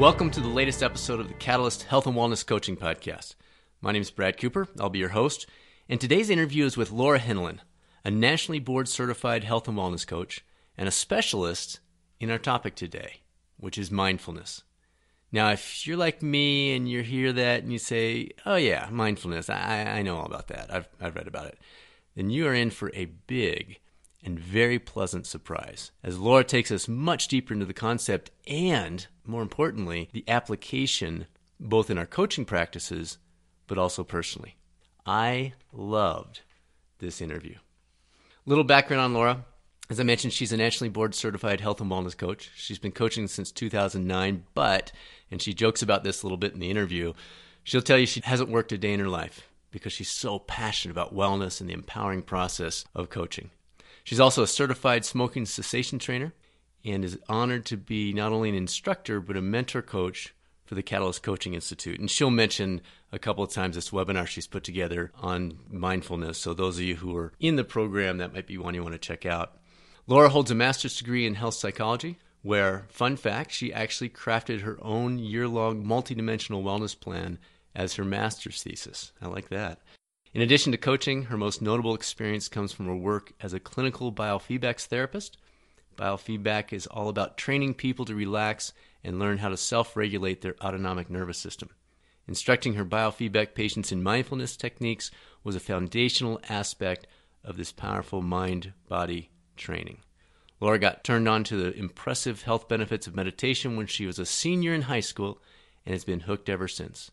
Welcome to the latest episode of the Catalyst Health and Wellness Coaching Podcast. My name is Brad Cooper. I'll be your host. And today's interview is with Laura Henelund, a nationally board certified health and wellness coach and a specialist in our topic today, which is mindfulness. Now, if you're like me and you hear that and you say, oh, yeah, mindfulness, I, I know all about that, I've, I've read about it, then you are in for a big and very pleasant surprise as Laura takes us much deeper into the concept and, more importantly, the application both in our coaching practices but also personally. I loved this interview. Little background on Laura. As I mentioned, she's a nationally board certified health and wellness coach. She's been coaching since 2009, but, and she jokes about this a little bit in the interview, she'll tell you she hasn't worked a day in her life because she's so passionate about wellness and the empowering process of coaching. She's also a certified smoking cessation trainer and is honored to be not only an instructor, but a mentor coach for the Catalyst Coaching Institute. And she'll mention a couple of times this webinar she's put together on mindfulness. So, those of you who are in the program, that might be one you want to check out. Laura holds a master's degree in health psychology, where, fun fact, she actually crafted her own year long multidimensional wellness plan as her master's thesis. I like that. In addition to coaching, her most notable experience comes from her work as a clinical biofeedback therapist. Biofeedback is all about training people to relax and learn how to self regulate their autonomic nervous system. Instructing her biofeedback patients in mindfulness techniques was a foundational aspect of this powerful mind body training. Laura got turned on to the impressive health benefits of meditation when she was a senior in high school and has been hooked ever since.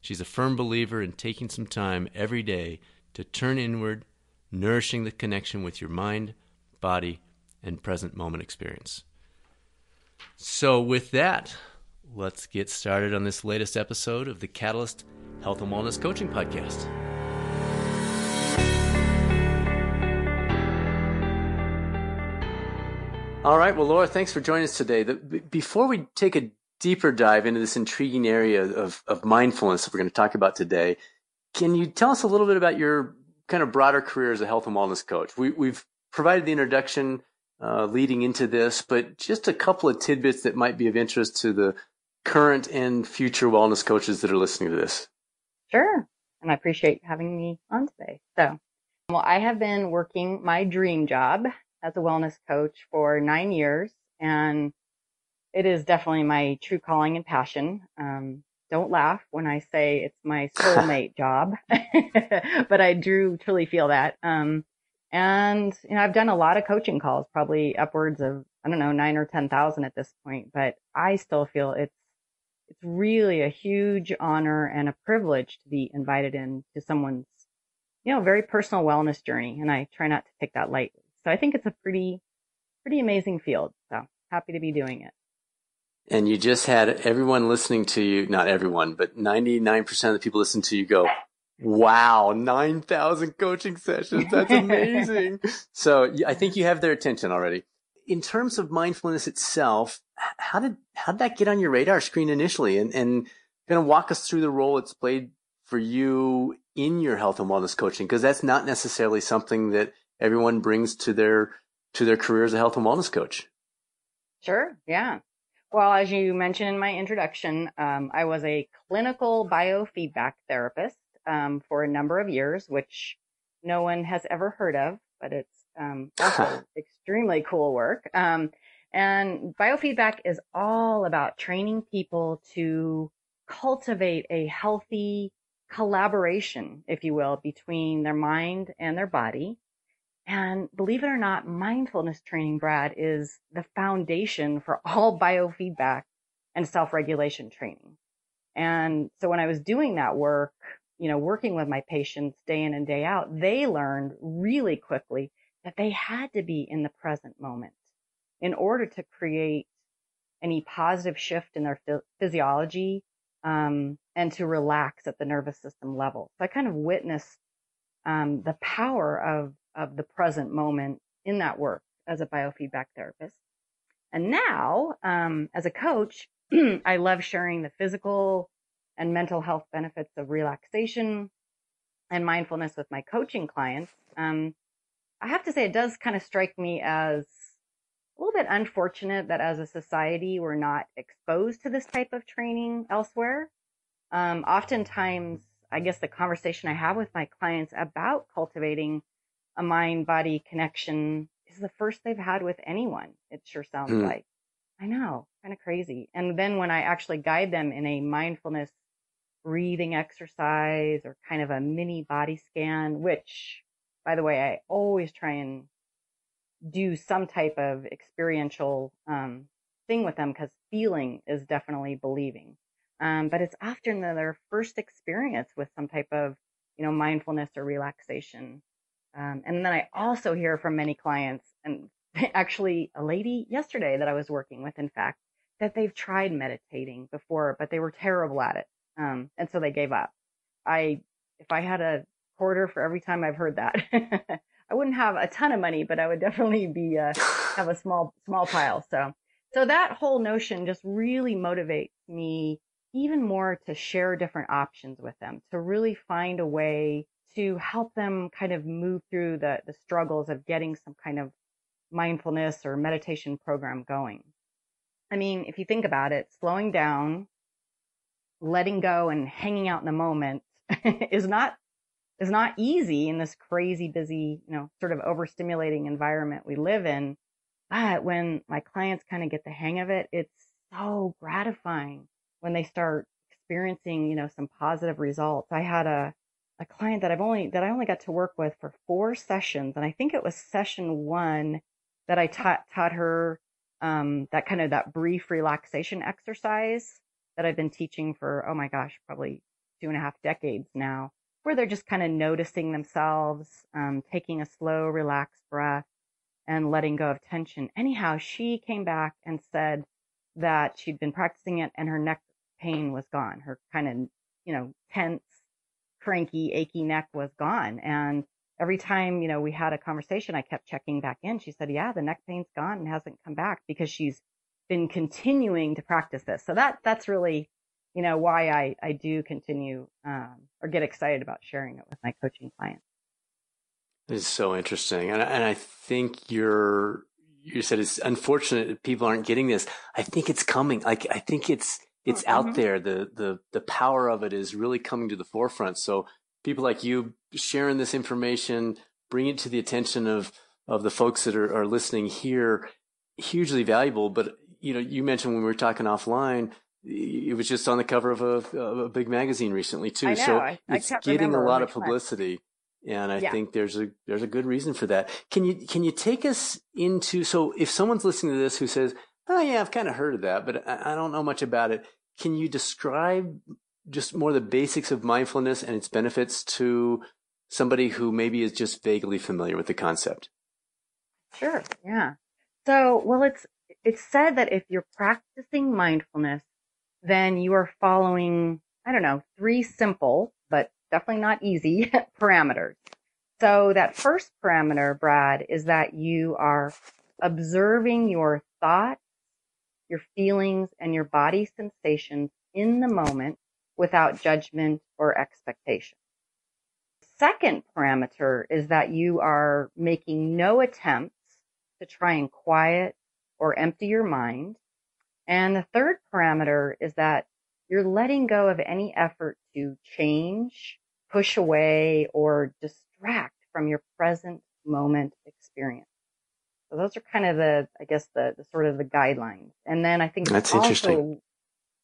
She's a firm believer in taking some time every day to turn inward, nourishing the connection with your mind, body, and present moment experience. So, with that, let's get started on this latest episode of the Catalyst Health and Wellness Coaching Podcast. All right. Well, Laura, thanks for joining us today. The, before we take a deeper dive into this intriguing area of, of mindfulness that we're going to talk about today, can you tell us a little bit about your kind of broader career as a health and wellness coach? We, have provided the introduction uh, leading into this, but just a couple of tidbits that might be of interest to the current and future wellness coaches that are listening to this. Sure. And I appreciate having me on today. So, well, I have been working my dream job as a wellness coach for nine years, and it is definitely my true calling and passion. Um, don't laugh when I say it's my soulmate job, but I do truly feel that. Um, and, you know, I've done a lot of coaching calls, probably upwards of, I don't know, nine or 10,000 at this point, but I still feel it's, it's really a huge honor and a privilege to be invited in to someone's, you know, very personal wellness journey. And I try not to take that lightly. So I think it's a pretty, pretty amazing field. So happy to be doing it. And you just had everyone listening to you, not everyone, but 99% of the people listening to you go, Wow, 9,000 coaching sessions. That's amazing. so I think you have their attention already. In terms of mindfulness itself, how did, how did that get on your radar screen initially? And, and kind of walk us through the role it's played for you in your health and wellness coaching? Cause that's not necessarily something that everyone brings to their, to their career as a health and wellness coach. Sure. Yeah. Well, as you mentioned in my introduction, um, I was a clinical biofeedback therapist um, for a number of years, which no one has ever heard of, but it's um, also extremely cool work. Um, and biofeedback is all about training people to cultivate a healthy collaboration, if you will, between their mind and their body. And believe it or not, mindfulness training, Brad, is the foundation for all biofeedback and self-regulation training. And so when I was doing that work, you know, working with my patients day in and day out, they learned really quickly that they had to be in the present moment in order to create any positive shift in their physiology um, and to relax at the nervous system level. So I kind of witnessed um, the power of of the present moment in that work as a biofeedback therapist. And now, um, as a coach, I love sharing the physical and mental health benefits of relaxation and mindfulness with my coaching clients. Um, I have to say, it does kind of strike me as a little bit unfortunate that as a society we're not exposed to this type of training elsewhere. Um, oftentimes, I guess the conversation I have with my clients about cultivating a mind body connection is the first they've had with anyone. It sure sounds mm. like. I know, kind of crazy. And then when I actually guide them in a mindfulness breathing exercise or kind of a mini body scan, which by the way, I always try and do some type of experiential um, thing with them because feeling is definitely believing. Um, but it's often their first experience with some type of, you know, mindfulness or relaxation. Um, and then I also hear from many clients, and actually a lady yesterday that I was working with, in fact, that they've tried meditating before, but they were terrible at it. Um, and so they gave up. I, if I had a quarter for every time I've heard that, I wouldn't have a ton of money, but I would definitely be, uh, have a small, small pile. So, so that whole notion just really motivates me even more to share different options with them, to really find a way to help them kind of move through the, the struggles of getting some kind of mindfulness or meditation program going. I mean, if you think about it, slowing down, letting go and hanging out in the moment is not is not easy in this crazy busy, you know, sort of overstimulating environment we live in. But when my clients kind of get the hang of it, it's so gratifying when they start experiencing, you know, some positive results. I had a, a client that I've only, that I only got to work with for four sessions. And I think it was session one that I taught, taught her, um, that kind of that brief relaxation exercise that I've been teaching for, oh my gosh, probably two and a half decades now where they're just kind of noticing themselves, um, taking a slow, relaxed breath and letting go of tension. Anyhow, she came back and said that she'd been practicing it and her neck pain was gone. Her kind of, you know, tense, cranky, achy neck was gone. And every time, you know, we had a conversation, I kept checking back in. She said, yeah, the neck pain's gone and hasn't come back because she's been continuing to practice this. So that, that's really you know, why I, I do continue um, or get excited about sharing it with my coaching clients. It's so interesting. And, and I think you're, you said it's unfortunate that people aren't getting this. I think it's coming. Like, I think it's, it's mm-hmm. out there. The, the, the power of it is really coming to the forefront. So people like you sharing this information, bring it to the attention of, of the folks that are, are listening here, hugely valuable. But, you know, you mentioned when we were talking offline, it was just on the cover of a, of a big magazine recently too. so I, it's getting a lot of publicity. And I yeah. think there's a there's a good reason for that. Can you can you take us into so if someone's listening to this who says, "Oh yeah, I've kind of heard of that, but I, don't know much about it." Can you describe just more the basics of mindfulness and its benefits to somebody who maybe is just vaguely familiar with the concept? Sure. Yeah. So, well, it's it's said that if you're practicing mindfulness then you are following, I don't know, three simple, but definitely not easy parameters. So that first parameter, Brad, is that you are observing your thoughts, your feelings, and your body sensations in the moment without judgment or expectation. Second parameter is that you are making no attempts to try and quiet or empty your mind. And the third parameter is that you're letting go of any effort to change, push away, or distract from your present moment experience. So those are kind of the, I guess, the, the sort of the guidelines. And then I think that's interesting.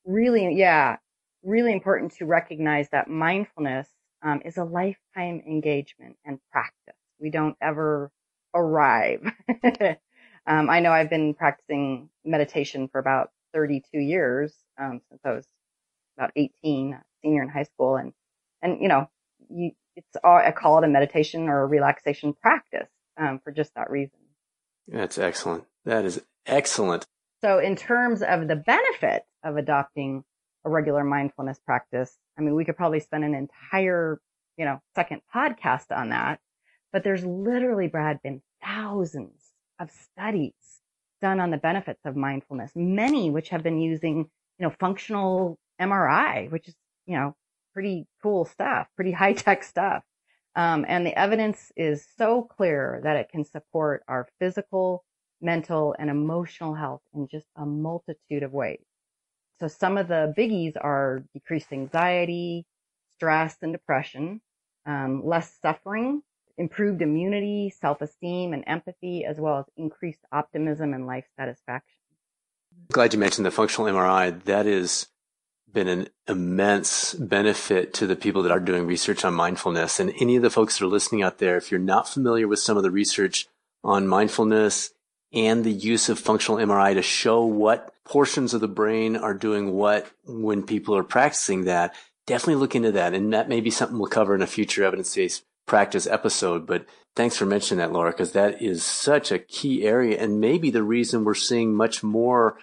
Really, yeah, really important to recognize that mindfulness um, is a lifetime engagement and practice. We don't ever arrive. Um, I know I've been practicing meditation for about 32 years, um, since I was about 18, senior in high school. And, and, you know, you, it's all, I call it a meditation or a relaxation practice, um, for just that reason. That's excellent. That is excellent. So in terms of the benefit of adopting a regular mindfulness practice, I mean, we could probably spend an entire, you know, second podcast on that, but there's literally, Brad, been thousands of studies done on the benefits of mindfulness, many which have been using, you know, functional MRI, which is, you know, pretty cool stuff, pretty high tech stuff. Um, and the evidence is so clear that it can support our physical, mental and emotional health in just a multitude of ways. So some of the biggies are decreased anxiety, stress and depression, um, less suffering, improved immunity, self-esteem and empathy, as well as increased optimism and life satisfaction. Glad you mentioned the functional MRI. That has been an immense benefit to the people that are doing research on mindfulness. And any of the folks that are listening out there, if you're not familiar with some of the research on mindfulness and the use of functional MRI to show what portions of the brain are doing what when people are practicing that, definitely look into that. And that may be something we'll cover in a future evidence based practice episode. But thanks for mentioning that, Laura, because that is such a key area and maybe the reason we're seeing much more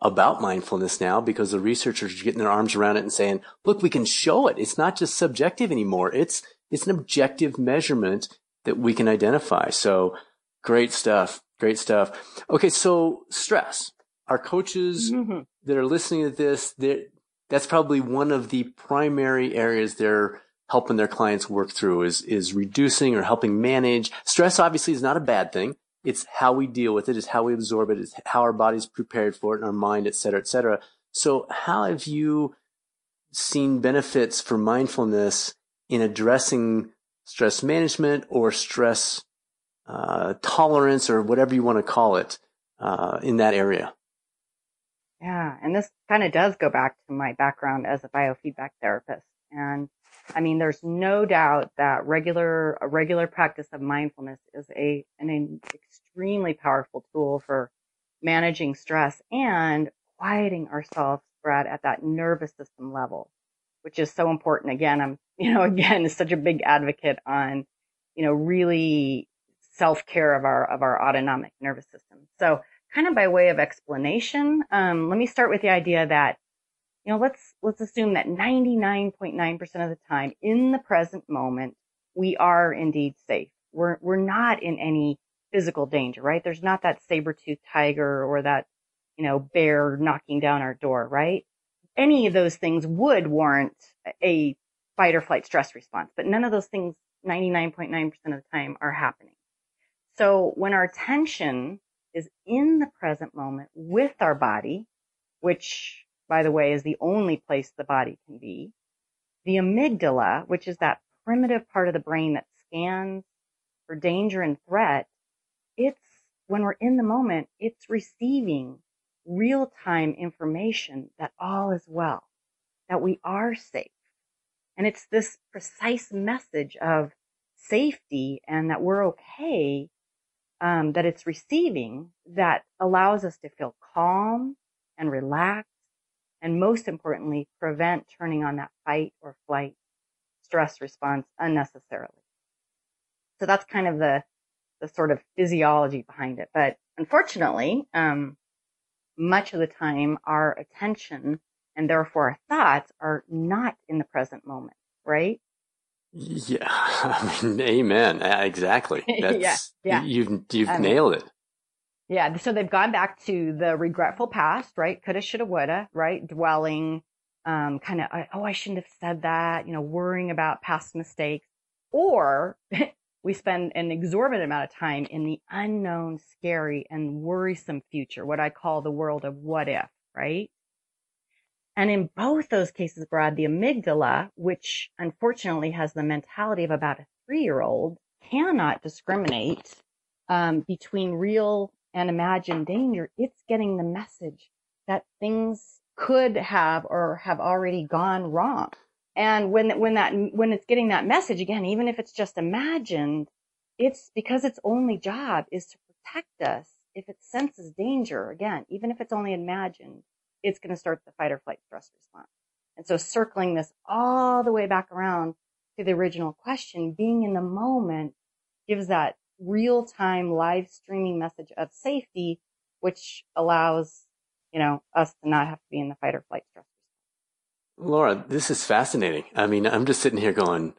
about mindfulness now because the researchers are getting their arms around it and saying, look, we can show it. It's not just subjective anymore. It's, it's an objective measurement that we can identify. So great stuff. Great stuff. Okay. So stress. Our coaches mm-hmm. that are listening to this, that that's probably one of the primary areas they're helping their clients work through is, is reducing or helping manage. Stress obviously is not a bad thing. It's how we deal with it, it's how we absorb it, it's how our body's prepared for it and our mind, et cetera, et cetera. So how have you seen benefits for mindfulness in addressing stress management or stress uh, tolerance or whatever you want to call it uh, in that area? Yeah, and this kind of does go back to my background as a biofeedback therapist. And I mean, there's no doubt that regular, a regular practice of mindfulness is a, an extremely powerful tool for managing stress and quieting ourselves, Brad, at that nervous system level, which is so important. Again, I'm, you know, again, such a big advocate on, you know, really self care of our, of our autonomic nervous system. So kind of by way of explanation, um, let me start with the idea that you know, let's, let's assume that 99.9% of the time in the present moment, we are indeed safe. We're, we're not in any physical danger, right? There's not that saber-toothed tiger or that, you know, bear knocking down our door, right? Any of those things would warrant a fight or flight stress response, but none of those things 99.9% of the time are happening. So when our attention is in the present moment with our body, which by the way, is the only place the body can be. The amygdala, which is that primitive part of the brain that scans for danger and threat, it's when we're in the moment, it's receiving real time information that all is well, that we are safe. And it's this precise message of safety and that we're okay, um, that it's receiving that allows us to feel calm and relaxed and most importantly, prevent turning on that fight or flight stress response unnecessarily. So that's kind of the, the sort of physiology behind it. But unfortunately, um, much of the time our attention and therefore our thoughts are not in the present moment, right? Yeah, I mean, amen. Exactly. That's, yeah, yeah. You've you've um, nailed it. Yeah. So they've gone back to the regretful past, right? Coulda, shoulda, woulda, right? Dwelling, um, kind of, oh, I shouldn't have said that, you know, worrying about past mistakes. Or we spend an exorbitant amount of time in the unknown, scary and worrisome future, what I call the world of what if, right? And in both those cases, Brad, the amygdala, which unfortunately has the mentality of about a three year old, cannot discriminate um, between real and imagine danger, it's getting the message that things could have or have already gone wrong. And when, when that, when it's getting that message again, even if it's just imagined, it's because its only job is to protect us. If it senses danger, again, even if it's only imagined, it's going to start the fight or flight stress response. And so circling this all the way back around to the original question, being in the moment gives that real time live streaming message of safety, which allows, you know, us to not have to be in the fight or flight stress. Laura, this is fascinating. I mean, I'm just sitting here going,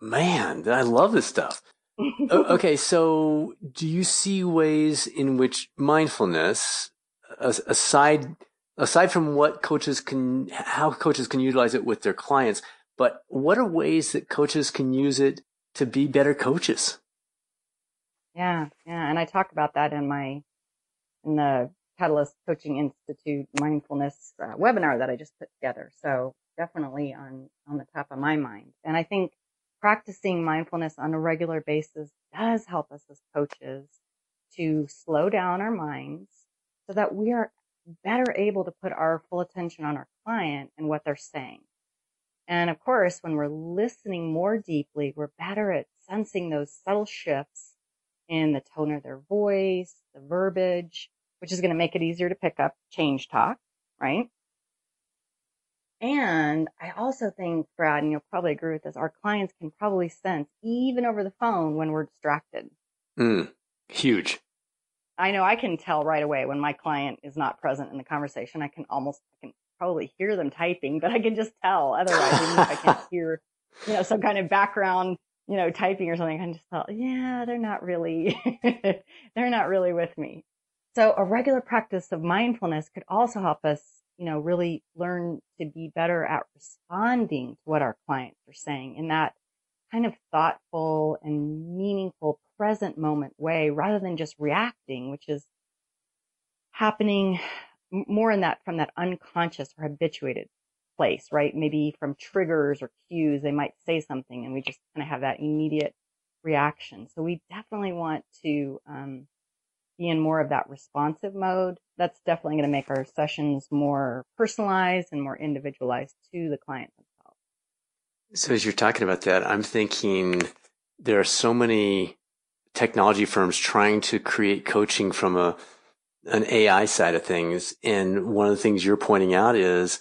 man, I love this stuff. okay, so do you see ways in which mindfulness, aside aside from what coaches can, how coaches can utilize it with their clients, but what are ways that coaches can use it to be better coaches? Yeah, yeah, and I talk about that in my in the Catalyst Coaching Institute mindfulness uh, webinar that I just put together. So definitely on, on the top of my mind. And I think practicing mindfulness on a regular basis does help us as coaches to slow down our minds so that we are better able to put our full attention on our client and what they're saying. And of course, when we're listening more deeply, we're better at sensing those subtle shifts in the tone of their voice, the verbiage, which is going to make it easier to pick up change talk, right? And I also think, Brad, and you'll probably agree with this, our clients can probably sense even over the phone when we're distracted. Mm, huge. I know I can tell right away when my client is not present in the conversation. I can almost, I can probably hear them typing, but I can just tell otherwise, even if I can't hear, you know, some kind of background, you know, typing or something, I just thought, yeah, they're not really, they're not really with me. So a regular practice of mindfulness could also help us, you know, really learn to be better at responding to what our clients are saying in that kind of thoughtful and meaningful present moment way rather than just reacting, which is happening more in that from that unconscious or habituated place, right? Maybe from triggers or cues, they might say something and we just kind of have that immediate reaction. So we definitely want to um, be in more of that responsive mode. That's definitely going to make our sessions more personalized and more individualized to the client themselves. So as you're talking about that, I'm thinking there are so many technology firms trying to create coaching from a an AI side of things. And one of the things you're pointing out is,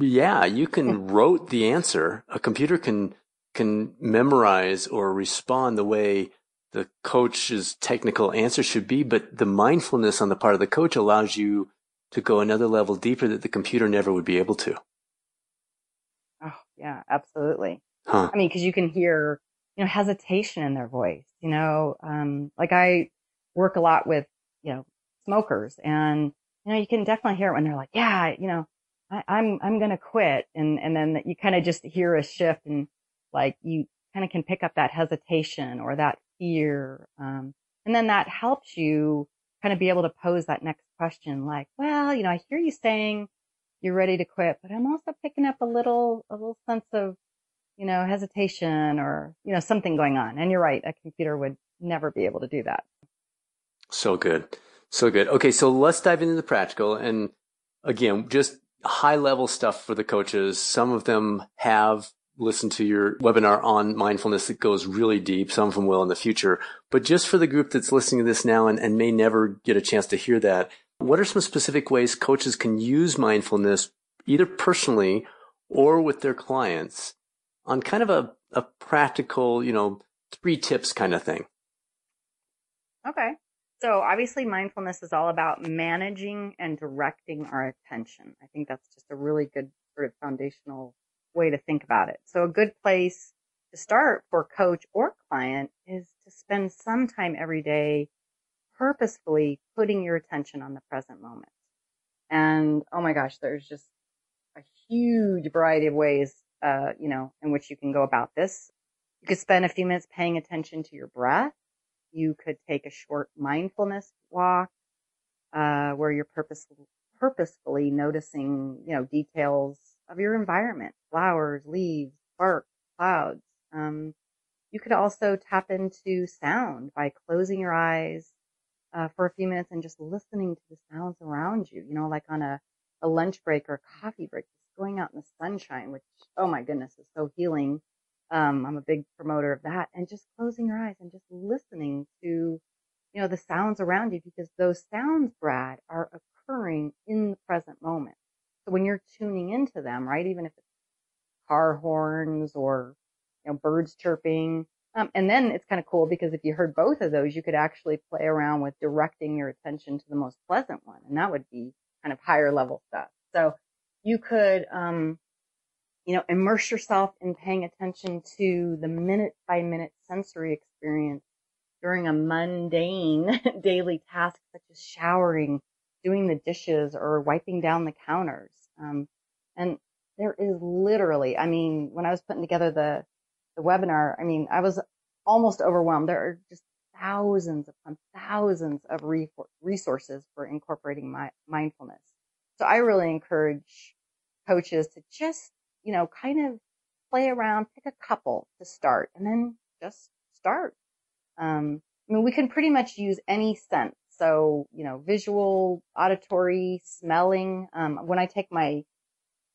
yeah, you can rote the answer. A computer can can memorize or respond the way the coach's technical answer should be, but the mindfulness on the part of the coach allows you to go another level deeper that the computer never would be able to. Oh, yeah, absolutely. Huh. I mean, cause you can hear, you know, hesitation in their voice, you know, um, like I work a lot with, you know, smokers and, you know, you can definitely hear it when they're like, yeah, you know, I, I'm, I'm going to quit. And, and then you kind of just hear a shift and like you kind of can pick up that hesitation or that fear. Um, and then that helps you kind of be able to pose that next question like, well, you know, I hear you saying you're ready to quit, but I'm also picking up a little, a little sense of, you know, hesitation or, you know, something going on. And you're right. A computer would never be able to do that. So good. So good. Okay. So let's dive into the practical and again, just high level stuff for the coaches. Some of them have listened to your webinar on mindfulness that goes really deep. Some of them will in the future. But just for the group that's listening to this now and, and may never get a chance to hear that, what are some specific ways coaches can use mindfulness either personally or with their clients on kind of a, a practical, you know, three tips kind of thing? Okay. So obviously mindfulness is all about managing and directing our attention. I think that's just a really good sort of foundational way to think about it. So a good place to start for coach or client is to spend some time every day purposefully putting your attention on the present moment. And oh my gosh, there's just a huge variety of ways, uh, you know, in which you can go about this. You could spend a few minutes paying attention to your breath. You could take a short mindfulness walk, uh, where you're purposefully, purposefully noticing, you know, details of your environment, flowers, leaves, bark, clouds. Um, you could also tap into sound by closing your eyes uh, for a few minutes and just listening to the sounds around you. You know, like on a, a lunch break or coffee break, just going out in the sunshine, which oh my goodness is so healing. Um, I'm a big promoter of that, and just closing your eyes and just listening to you know the sounds around you because those sounds, Brad, are occurring in the present moment. So when you're tuning into them, right, even if it's car horns or, you know, birds chirping, um, and then it's kind of cool because if you heard both of those, you could actually play around with directing your attention to the most pleasant one. And that would be kind of higher level stuff. So you could, um, you know, immerse yourself in paying attention to the minute by minute sensory experience during a mundane daily task such as showering doing the dishes or wiping down the counters. Um, and there is literally, I mean, when I was putting together the, the webinar, I mean, I was almost overwhelmed. There are just thousands upon thousands of resources for incorporating my mindfulness. So I really encourage coaches to just, you know, kind of play around, pick a couple to start and then just start. Um, I mean, we can pretty much use any sense. So, you know, visual, auditory, smelling. Um, when I take my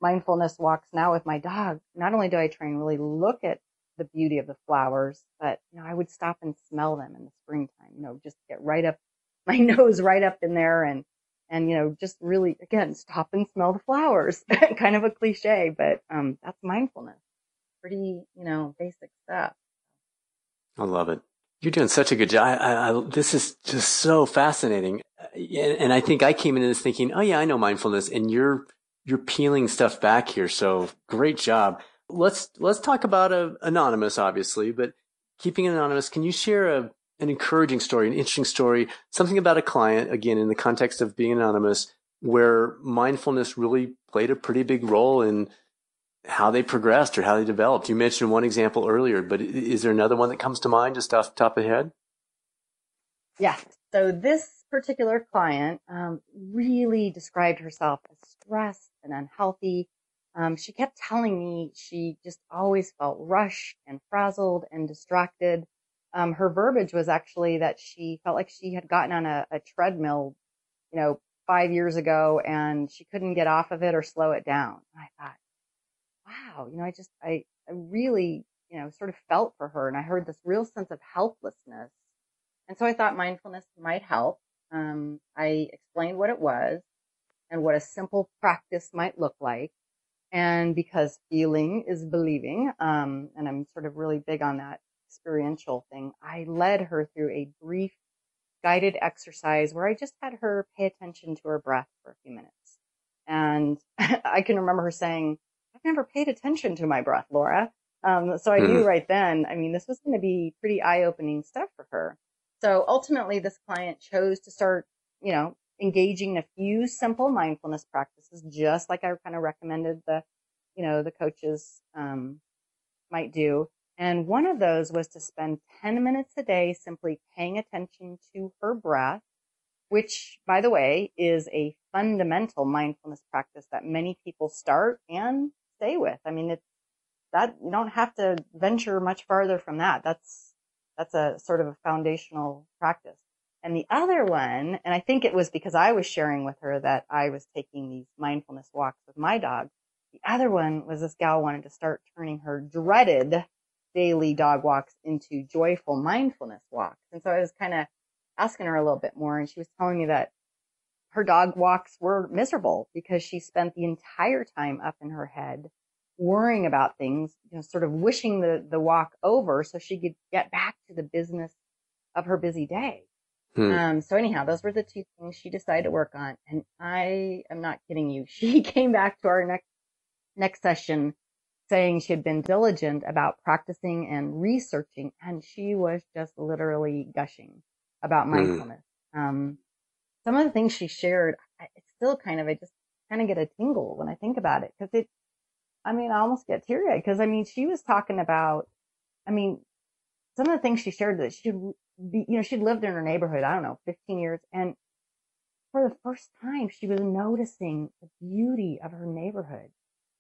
mindfulness walks now with my dog, not only do I try and really look at the beauty of the flowers, but you know, I would stop and smell them in the springtime, you know, just get right up my nose right up in there and and you know, just really again stop and smell the flowers. kind of a cliche, but um that's mindfulness. Pretty, you know, basic stuff. I love it. You're doing such a good job. I, I, I, this is just so fascinating. And, I think I came into this thinking, oh yeah, I know mindfulness and you're, you're peeling stuff back here. So great job. Let's, let's talk about uh, anonymous, obviously, but keeping it anonymous. Can you share a, an encouraging story, an interesting story, something about a client, again, in the context of being anonymous, where mindfulness really played a pretty big role in how they progressed or how they developed. You mentioned one example earlier, but is there another one that comes to mind just off the top of the head? Yeah. So this particular client um, really described herself as stressed and unhealthy. Um, she kept telling me she just always felt rushed and frazzled and distracted. Um, her verbiage was actually that she felt like she had gotten on a, a treadmill, you know, five years ago and she couldn't get off of it or slow it down. And I thought, wow, you know, I just, I, I really, you know, sort of felt for her and I heard this real sense of helplessness. And so I thought mindfulness might help. Um, I explained what it was and what a simple practice might look like. And because feeling is believing, um, and I'm sort of really big on that experiential thing, I led her through a brief guided exercise where I just had her pay attention to her breath for a few minutes. And I can remember her saying, I've never paid attention to my breath, Laura. Um, so I knew right then, I mean, this was going to be pretty eye opening stuff for her. So ultimately, this client chose to start, you know, engaging in a few simple mindfulness practices, just like I kind of recommended the, you know, the coaches, um, might do. And one of those was to spend 10 minutes a day simply paying attention to her breath, which by the way is a fundamental mindfulness practice that many people start and stay with. I mean, it's that you don't have to venture much farther from that. That's, that's a sort of a foundational practice. And the other one, and I think it was because I was sharing with her that I was taking these mindfulness walks with my dog. The other one was this gal wanted to start turning her dreaded daily dog walks into joyful mindfulness walks. And so I was kind of asking her a little bit more and she was telling me that her dog walks were miserable because she spent the entire time up in her head worrying about things, you know, sort of wishing the, the walk over so she could get back to the business of her busy day. Hmm. Um, so anyhow, those were the two things she decided to work on. And I am not kidding you. She came back to our next, next session saying she had been diligent about practicing and researching and she was just literally gushing about hmm. mindfulness. Um, some of the things she shared, it's still kind of, I just kind of get a tingle when I think about it. Cause it, I mean, I almost get teary eyed because I mean, she was talking about, I mean, some of the things she shared that she'd be, you know, she'd lived in her neighborhood, I don't know, 15 years. And for the first time, she was noticing the beauty of her neighborhood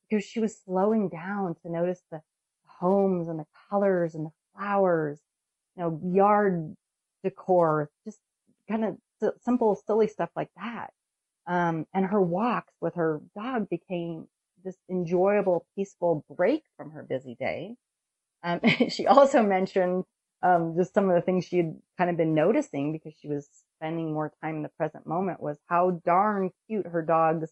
because she was slowing down to notice the homes and the colors and the flowers, you know, yard decor, just kind of simple, silly stuff like that. Um, and her walks with her dog became this enjoyable, peaceful break from her busy day. Um, she also mentioned um, just some of the things she had kind of been noticing because she was spending more time in the present moment was how darn cute her dog's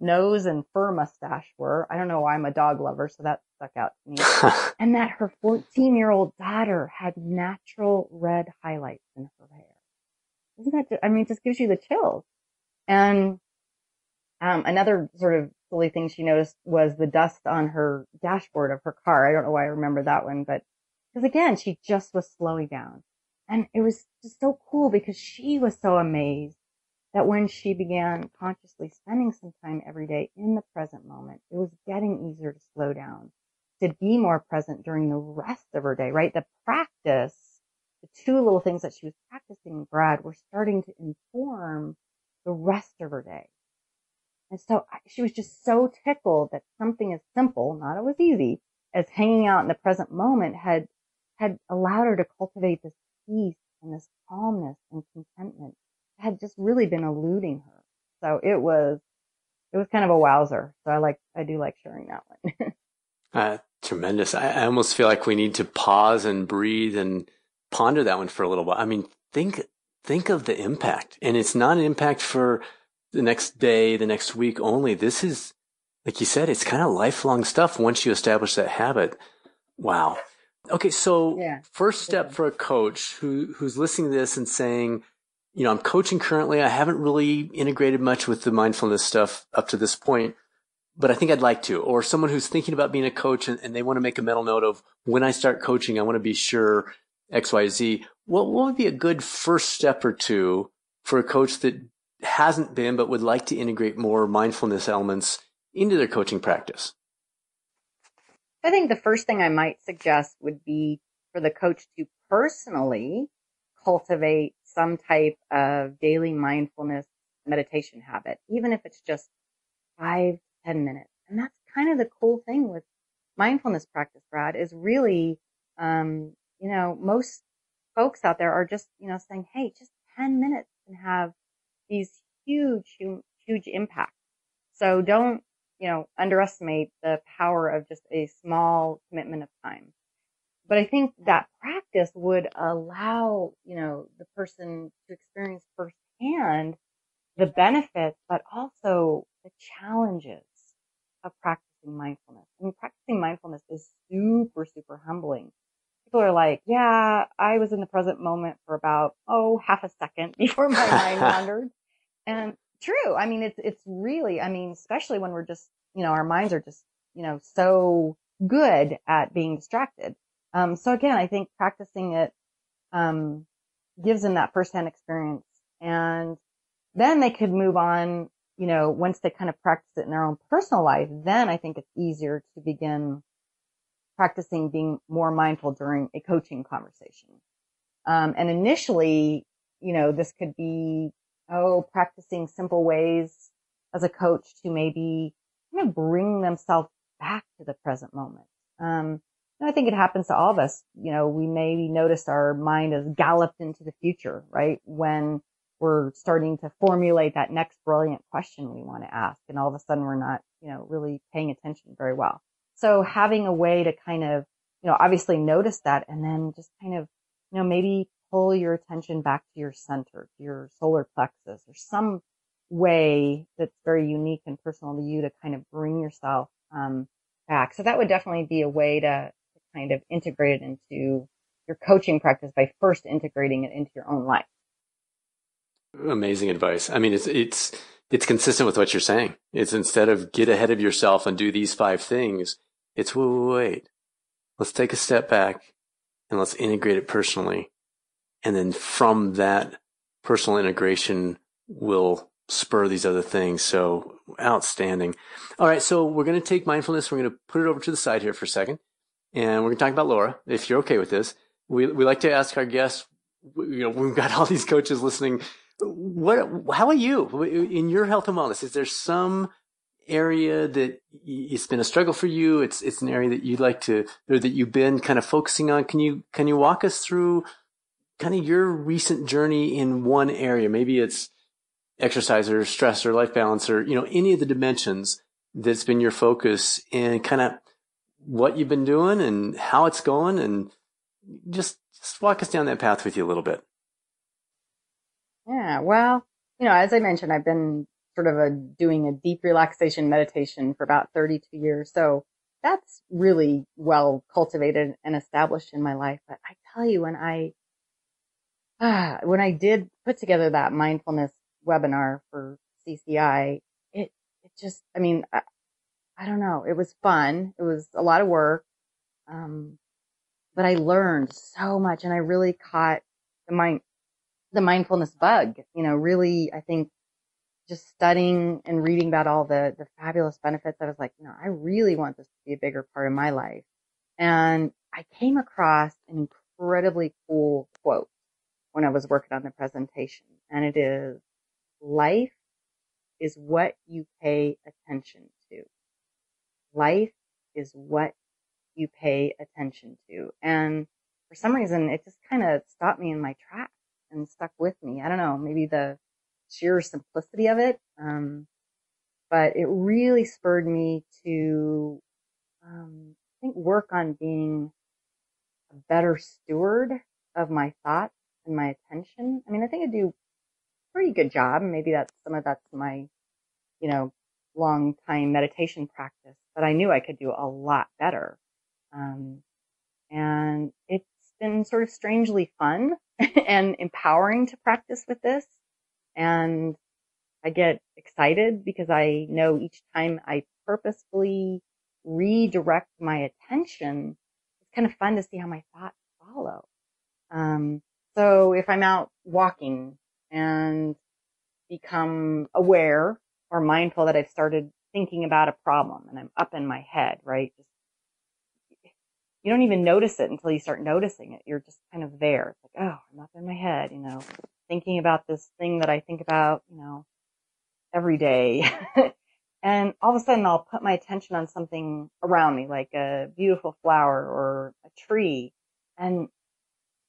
nose and fur mustache were. I don't know why I'm a dog lover, so that stuck out to me. and that her 14 year old daughter had natural red highlights in her hair. Isn't that, just, I mean, it just gives you the chills. And, um, another sort of silly thing she noticed was the dust on her dashboard of her car. I don't know why I remember that one, but because again, she just was slowing down. And it was just so cool because she was so amazed that when she began consciously spending some time every day in the present moment, it was getting easier to slow down, to be more present during the rest of her day, right? The practice the two little things that she was practicing, Brad, were starting to inform the rest of her day. And so she was just so tickled that something as simple, not always easy, as hanging out in the present moment had, had allowed her to cultivate this peace and this calmness and contentment had just really been eluding her. So it was, it was kind of a wowzer. So I like, I do like sharing that one. uh, tremendous. I, I almost feel like we need to pause and breathe and ponder that one for a little while. I mean, think, think of the impact and it's not an impact for the next day, the next week only. This is, like you said, it's kind of lifelong stuff once you establish that habit. Wow. Okay. So yeah. first step for a coach who, who's listening to this and saying, you know, I'm coaching currently. I haven't really integrated much with the mindfulness stuff up to this point, but I think I'd like to. Or someone who's thinking about being a coach and, and they want to make a mental note of when I start coaching, I want to be sure X, Y, Z. What, what would be a good first step or two for a coach that hasn't been, but would like to integrate more mindfulness elements into their coaching practice? I think the first thing I might suggest would be for the coach to personally cultivate some type of daily mindfulness meditation habit, even if it's just five, ten minutes. And that's kind of the cool thing with mindfulness practice, Brad, is really, um, you know, most folks out there are just, you know, saying, Hey, just 10 minutes can have these huge, huge impacts. So don't, you know, underestimate the power of just a small commitment of time. But I think that practice would allow, you know, the person to experience firsthand the benefits, but also the challenges of practicing mindfulness. I mean, practicing mindfulness is super, super humbling. People are like, yeah, I was in the present moment for about, oh, half a second before my mind wandered. And true. I mean, it's, it's really, I mean, especially when we're just, you know, our minds are just, you know, so good at being distracted. Um, so again, I think practicing it, um, gives them that firsthand experience and then they could move on, you know, once they kind of practice it in their own personal life, then I think it's easier to begin practicing being more mindful during a coaching conversation. Um, and initially, you know, this could be, oh, practicing simple ways as a coach to maybe kind of bring themselves back to the present moment. Um, I think it happens to all of us. You know, we maybe notice our mind has galloped into the future, right? When we're starting to formulate that next brilliant question we want to ask. And all of a sudden we're not, you know, really paying attention very well. So having a way to kind of, you know, obviously notice that and then just kind of, you know, maybe pull your attention back to your center, to your solar plexus or some way that's very unique and personal to you to kind of bring yourself, um, back. So that would definitely be a way to, kind of integrate it into your coaching practice by first integrating it into your own life. Amazing advice. I mean, it's, it's, it's consistent with what you're saying. It's instead of get ahead of yourself and do these five things, it's wait. Let's take a step back and let's integrate it personally. And then from that personal integration will spur these other things. So outstanding. All right. So we're going to take mindfulness. We're going to put it over to the side here for a second and we're going to talk about Laura, if you're okay with this. We, we like to ask our guests, you know, we've got all these coaches listening. What, how are you in your health and wellness? Is there some area that it's been a struggle for you? It's, it's an area that you'd like to, or that you've been kind of focusing on. Can you, can you walk us through kind of your recent journey in one area? Maybe it's exercise or stress or life balance or, you know, any of the dimensions that's been your focus and kind of what you've been doing and how it's going and just, just walk us down that path with you a little bit. Yeah. Well, you know, as I mentioned, I've been sort of a, doing a deep relaxation meditation for about 32 years. So that's really well cultivated and established in my life. But I tell you, when I, ah, when I did put together that mindfulness webinar for CCI, it, it just, I mean, don't know. It was fun. It was a lot of work. Um, but I learned so much and I really caught the mind, the mindfulness bug, you know, really, I think just studying and reading about all the, the fabulous benefits. I was like, you know, I really want this to be a bigger part of my life. And I came across an incredibly cool quote when I was working on the presentation. And it is life is what you pay attention to. Life is what you pay attention to. And for some reason, it just kind of stopped me in my tracks and stuck with me. I don't know, maybe the sheer simplicity of it. Um, but it really spurred me to, um, I think work on being a better steward of my thoughts and my attention. I mean, I think I do a pretty good job. Maybe that's some of that's my, you know, long time meditation practice, but I knew I could do a lot better. Um, and it's been sort of strangely fun and empowering to practice with this. And I get excited because I know each time I purposefully redirect my attention, it's kind of fun to see how my thoughts follow. Um, so if I'm out walking and become aware or mindful that I've started thinking about a problem and I'm up in my head, right? Just, you don't even notice it until you start noticing it. You're just kind of there. It's like, oh, I'm up in my head, you know, thinking about this thing that I think about, you know, every day. and all of a sudden I'll put my attention on something around me, like a beautiful flower or a tree. And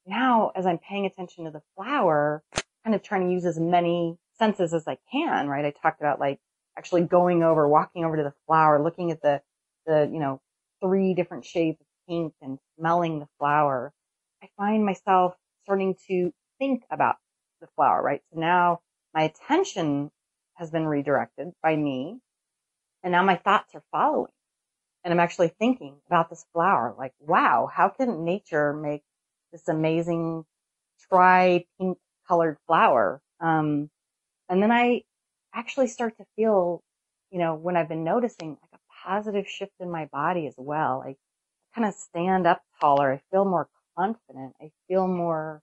now as I'm paying attention to the flower, kind of trying to use as many senses as I can, right? I talked about like actually going over, walking over to the flower, looking at the, the, you know, three different shades of pink and smelling the flower. I find myself starting to think about the flower, right? So now my attention has been redirected by me and now my thoughts are following and I'm actually thinking about this flower. Like, wow, how can nature make this amazing tri pink colored flower? Um, and then I actually start to feel, you know, when I've been noticing like a positive shift in my body as well. I kind of stand up taller. I feel more confident. I feel more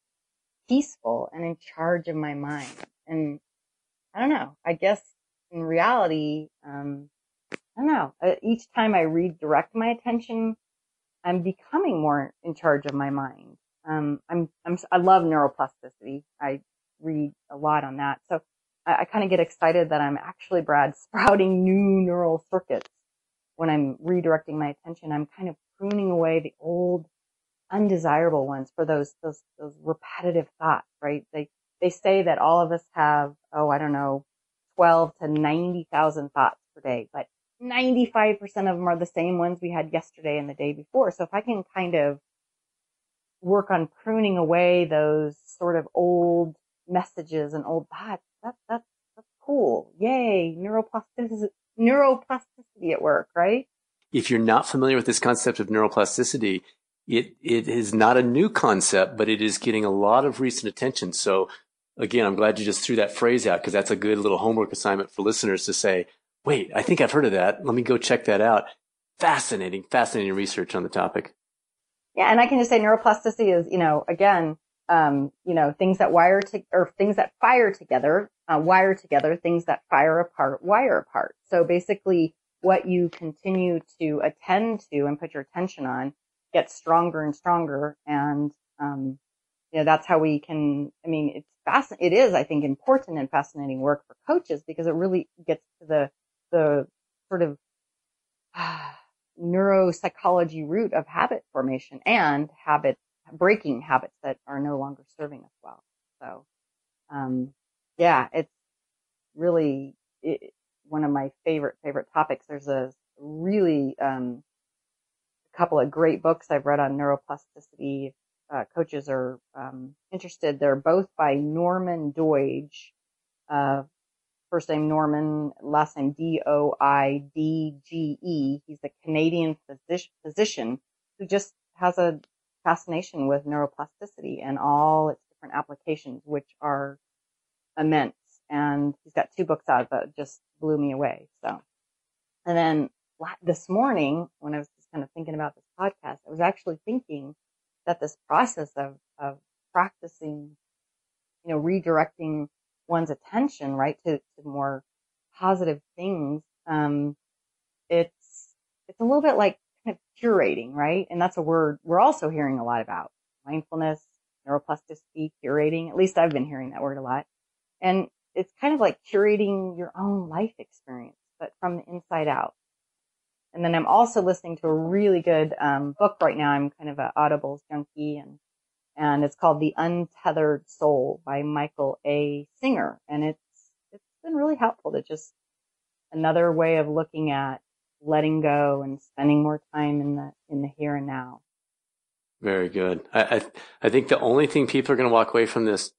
peaceful and in charge of my mind. And I don't know. I guess in reality, um, I don't know. Uh, each time I redirect my attention, I'm becoming more in charge of my mind. Um, I'm, I'm, I love neuroplasticity. I read a lot on that. So I, I kind of get excited that I'm actually, Brad, sprouting new neural circuits when I'm redirecting my attention. I'm kind of pruning away the old undesirable ones for those, those, those repetitive thoughts, right? They, they say that all of us have, oh, I don't know, 12 to 90,000 thoughts per day, but 95% of them are the same ones we had yesterday and the day before. So if I can kind of work on pruning away those sort of old messages and old thoughts, that, that's, that's cool. Yay. Neuroplasticity, neuroplasticity at work, right? If you're not familiar with this concept of neuroplasticity, it, it is not a new concept, but it is getting a lot of recent attention. So again, I'm glad you just threw that phrase out because that's a good little homework assignment for listeners to say, wait, I think I've heard of that. Let me go check that out. Fascinating, fascinating research on the topic. Yeah. And I can just say neuroplasticity is, you know, again, um, you know, things that wire to, or things that fire together, uh, wire together, things that fire apart, wire apart. So basically what you continue to attend to and put your attention on gets stronger and stronger. And, um, you know, that's how we can, I mean, it's fascinating. It is, I think, important and fascinating work for coaches because it really gets to the, the sort of, uh, neuropsychology root of habit formation and habit breaking habits that are no longer serving us well. So, um, yeah, it's really it, one of my favorite, favorite topics. There's a really, um, a couple of great books I've read on neuroplasticity. Uh, coaches are, um, interested. They're both by Norman Doidge, uh, first name Norman, last name D-O-I-D-G-E. He's a Canadian physician who just has a fascination with neuroplasticity and all its different applications, which are immense. And he's got two books out that just blew me away. So, and then this morning when I was just kind of thinking about this podcast, I was actually thinking that this process of, of practicing, you know, redirecting one's attention, right, to, to more positive things, um, it's, it's a little bit like kind of curating, right? And that's a word we're also hearing a lot about mindfulness, neuroplasticity, curating. At least I've been hearing that word a lot. And it's kind of like curating your own life experience, but from the inside out. And then I'm also listening to a really good um, book right now. I'm kind of an Audibles junkie, and and it's called The Untethered Soul by Michael A. Singer, and it's it's been really helpful to just another way of looking at letting go and spending more time in the in the here and now. Very good. I I, I think the only thing people are going to walk away from this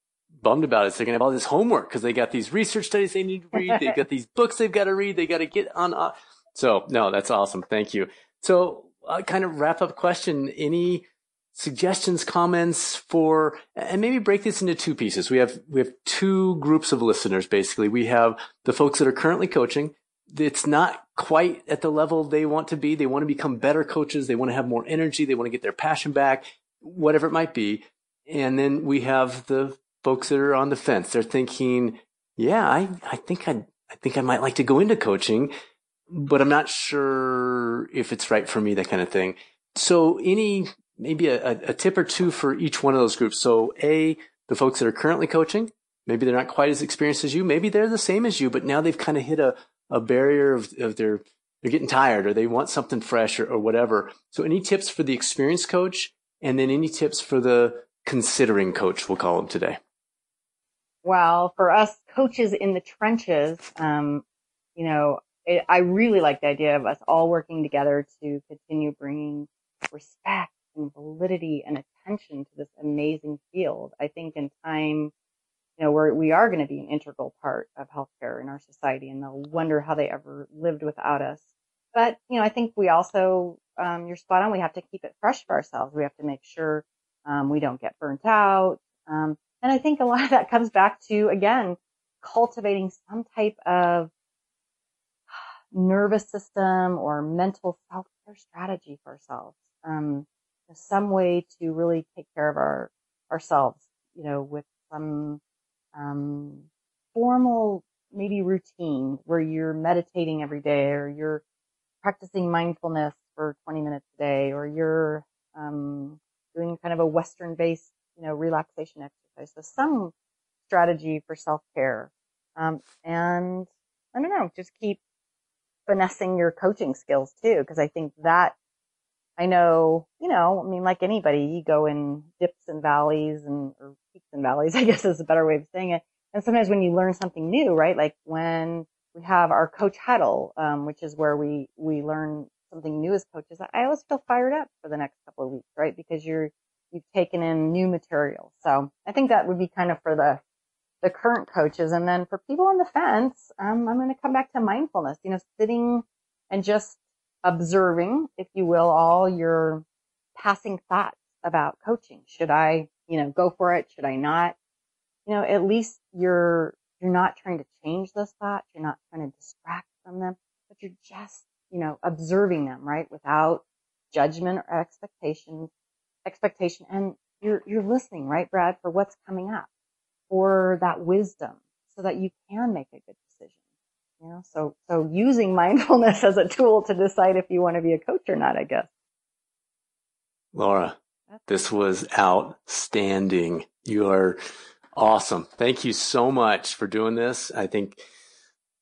bummed about is they're going to have all this homework because they got these research studies they need to read, they've got these books they've got to read, they got to get on. Uh, so no, that's awesome. Thank you. So uh, kind of wrap up question. Any suggestions, comments for, and maybe break this into two pieces. We have, we have two groups of listeners, basically. We have the folks that are currently coaching. It's not quite at the level they want to be. They want to become better coaches. They want to have more energy. They want to get their passion back, whatever it might be. And then we have the folks that are on the fence. They're thinking, yeah, I, I think I, I think I might like to go into coaching but I'm not sure if it's right for me, that kind of thing. So any, maybe a, a tip or two for each one of those groups. So A, the folks that are currently coaching, maybe they're not quite as experienced as you. Maybe they're the same as you, but now they've kind of hit a, a barrier of, of their, they're getting tired or they want something fresh or, or whatever. So any tips for the experienced coach and then any tips for the considering coach, we'll call them today. Well, for us coaches in the trenches, um, you know, it, I really like the idea of us all working together to continue bringing respect and validity and attention to this amazing field. I think in time, you know, we're, we are going to be an integral part of healthcare in our society and they'll wonder how they ever lived without us. But, you know, I think we also, um, you're spot on. We have to keep it fresh for ourselves. We have to make sure, um, we don't get burnt out. Um, and I think a lot of that comes back to, again, cultivating some type of nervous system or mental self care strategy for ourselves. Um, some way to really take care of our ourselves, you know, with some um, formal maybe routine where you're meditating every day or you're practicing mindfulness for 20 minutes a day or you're um, doing kind of a Western based, you know, relaxation exercise. So some strategy for self care. Um, and I don't know, just keep finessing your coaching skills too, because I think that I know, you know, I mean, like anybody, you go in dips and valleys and, or peaks and valleys, I guess is a better way of saying it. And sometimes when you learn something new, right? Like when we have our coach huddle, um, which is where we, we learn something new as coaches, I always feel fired up for the next couple of weeks, right? Because you're, you've taken in new material. So I think that would be kind of for the the current coaches. And then for people on the fence, um, I'm going to come back to mindfulness, you know, sitting and just observing, if you will, all your passing thoughts about coaching. Should I, you know, go for it? Should I not? You know, at least you're, you're not trying to change those thoughts. You're not trying to distract from them, but you're just, you know, observing them, right? Without judgment or expectation, expectation. And you're, you're listening, right, Brad, for what's coming up for that wisdom so that you can make a good decision. You know, so, so using mindfulness as a tool to decide if you want to be a coach or not, I guess. Laura, this was outstanding. You are awesome. Thank you so much for doing this. I think,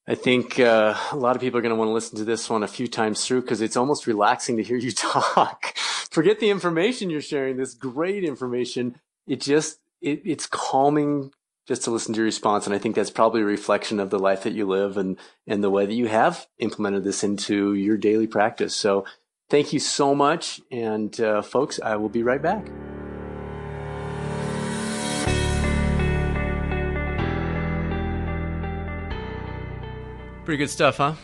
I think uh, a lot of people are going to want to listen to this one a few times through because it's almost relaxing to hear you talk. Forget the information you're sharing. This great information. It just it, it's calming just to listen to your response. And I think that's probably a reflection of the life that you live and, and the way that you have implemented this into your daily practice. So thank you so much. And uh, folks, I will be right back. Pretty good stuff, huh?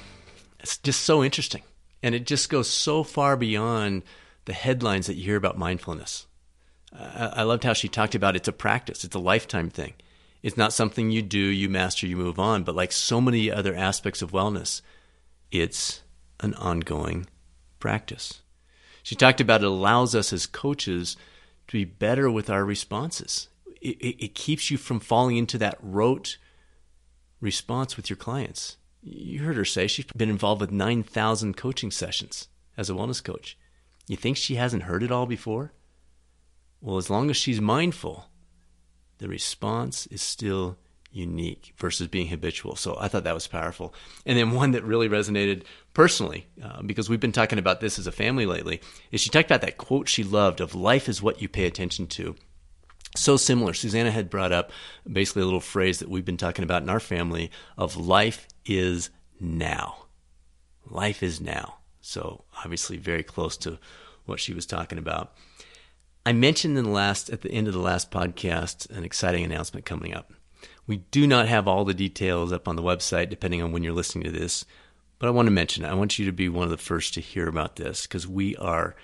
It's just so interesting. And it just goes so far beyond the headlines that you hear about mindfulness. I loved how she talked about it's a practice, it's a lifetime thing. It's not something you do, you master, you move on, but like so many other aspects of wellness, it's an ongoing practice. She talked about it allows us as coaches to be better with our responses. It, it, it keeps you from falling into that rote response with your clients. You heard her say she's been involved with 9,000 coaching sessions as a wellness coach. You think she hasn't heard it all before? Well, as long as she's mindful, the response is still unique versus being habitual. So I thought that was powerful. And then one that really resonated personally, uh, because we've been talking about this as a family lately, is she talked about that quote she loved of life is what you pay attention to. So similar. Susanna had brought up basically a little phrase that we've been talking about in our family of life is now. Life is now. So obviously very close to what she was talking about. I mentioned in the last at the end of the last podcast an exciting announcement coming up. We do not have all the details up on the website depending on when you're listening to this, but I want to mention it. I want you to be one of the first to hear about this because we are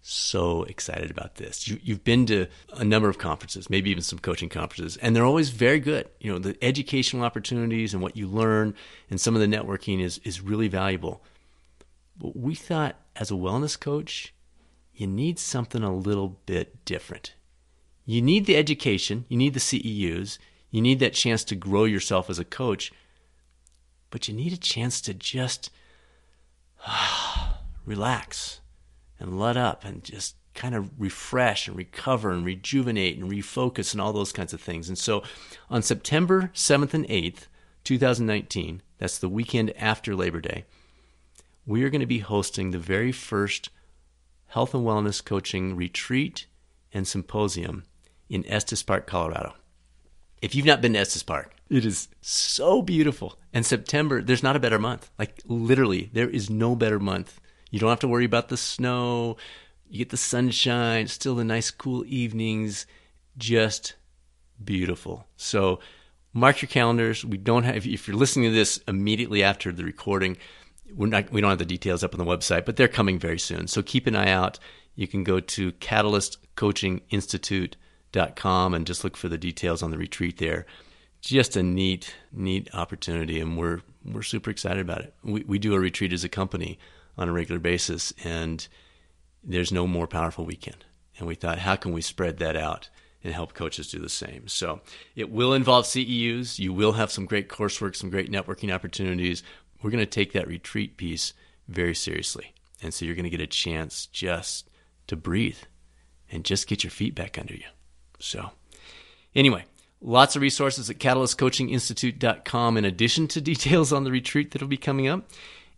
so excited about this. You, have been to a number of conferences, maybe even some coaching conferences, and they're always very good. You know, the educational opportunities and what you learn and some of the networking is, is really valuable. But we thought as a wellness coach, you need something a little bit different. You need the education, you need the CEUs, you need that chance to grow yourself as a coach, but you need a chance to just relax and let up and just kind of refresh and recover and rejuvenate and refocus and all those kinds of things. And so on September 7th and 8th, 2019, that's the weekend after Labor Day, we are going to be hosting the very first health and wellness coaching retreat and symposium in Estes Park, Colorado. If you've not been to Estes Park, it is so beautiful. And September, there's not a better month. Like literally, there is no better month. You don't have to worry about the snow. You get the sunshine, still the nice cool evenings, just beautiful. So mark your calendars. We don't have if you're listening to this immediately after the recording, we're not we don't have the details up on the website, but they're coming very soon. So keep an eye out. You can go to catalystcoachinginstitute.com and just look for the details on the retreat there. Just a neat, neat opportunity, and we're we're super excited about it. We we do a retreat as a company on a regular basis, and there's no more powerful weekend. And we thought, how can we spread that out and help coaches do the same? So it will involve CEUs. You will have some great coursework, some great networking opportunities we're going to take that retreat piece very seriously. And so you're going to get a chance just to breathe and just get your feet back under you. So, anyway, lots of resources at catalystcoachinginstitute.com in addition to details on the retreat that'll be coming up.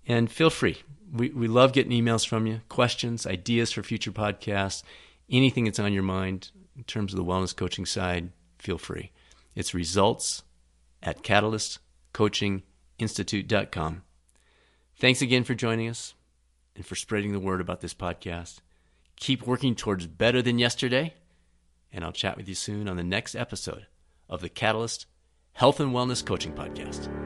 And feel free. We, we love getting emails from you, questions, ideas for future podcasts, anything that's on your mind in terms of the wellness coaching side, feel free. It's results at catalystcoaching.com institute.com. Thanks again for joining us and for spreading the word about this podcast. Keep working towards better than yesterday, and I'll chat with you soon on the next episode of the Catalyst Health and Wellness Coaching Podcast.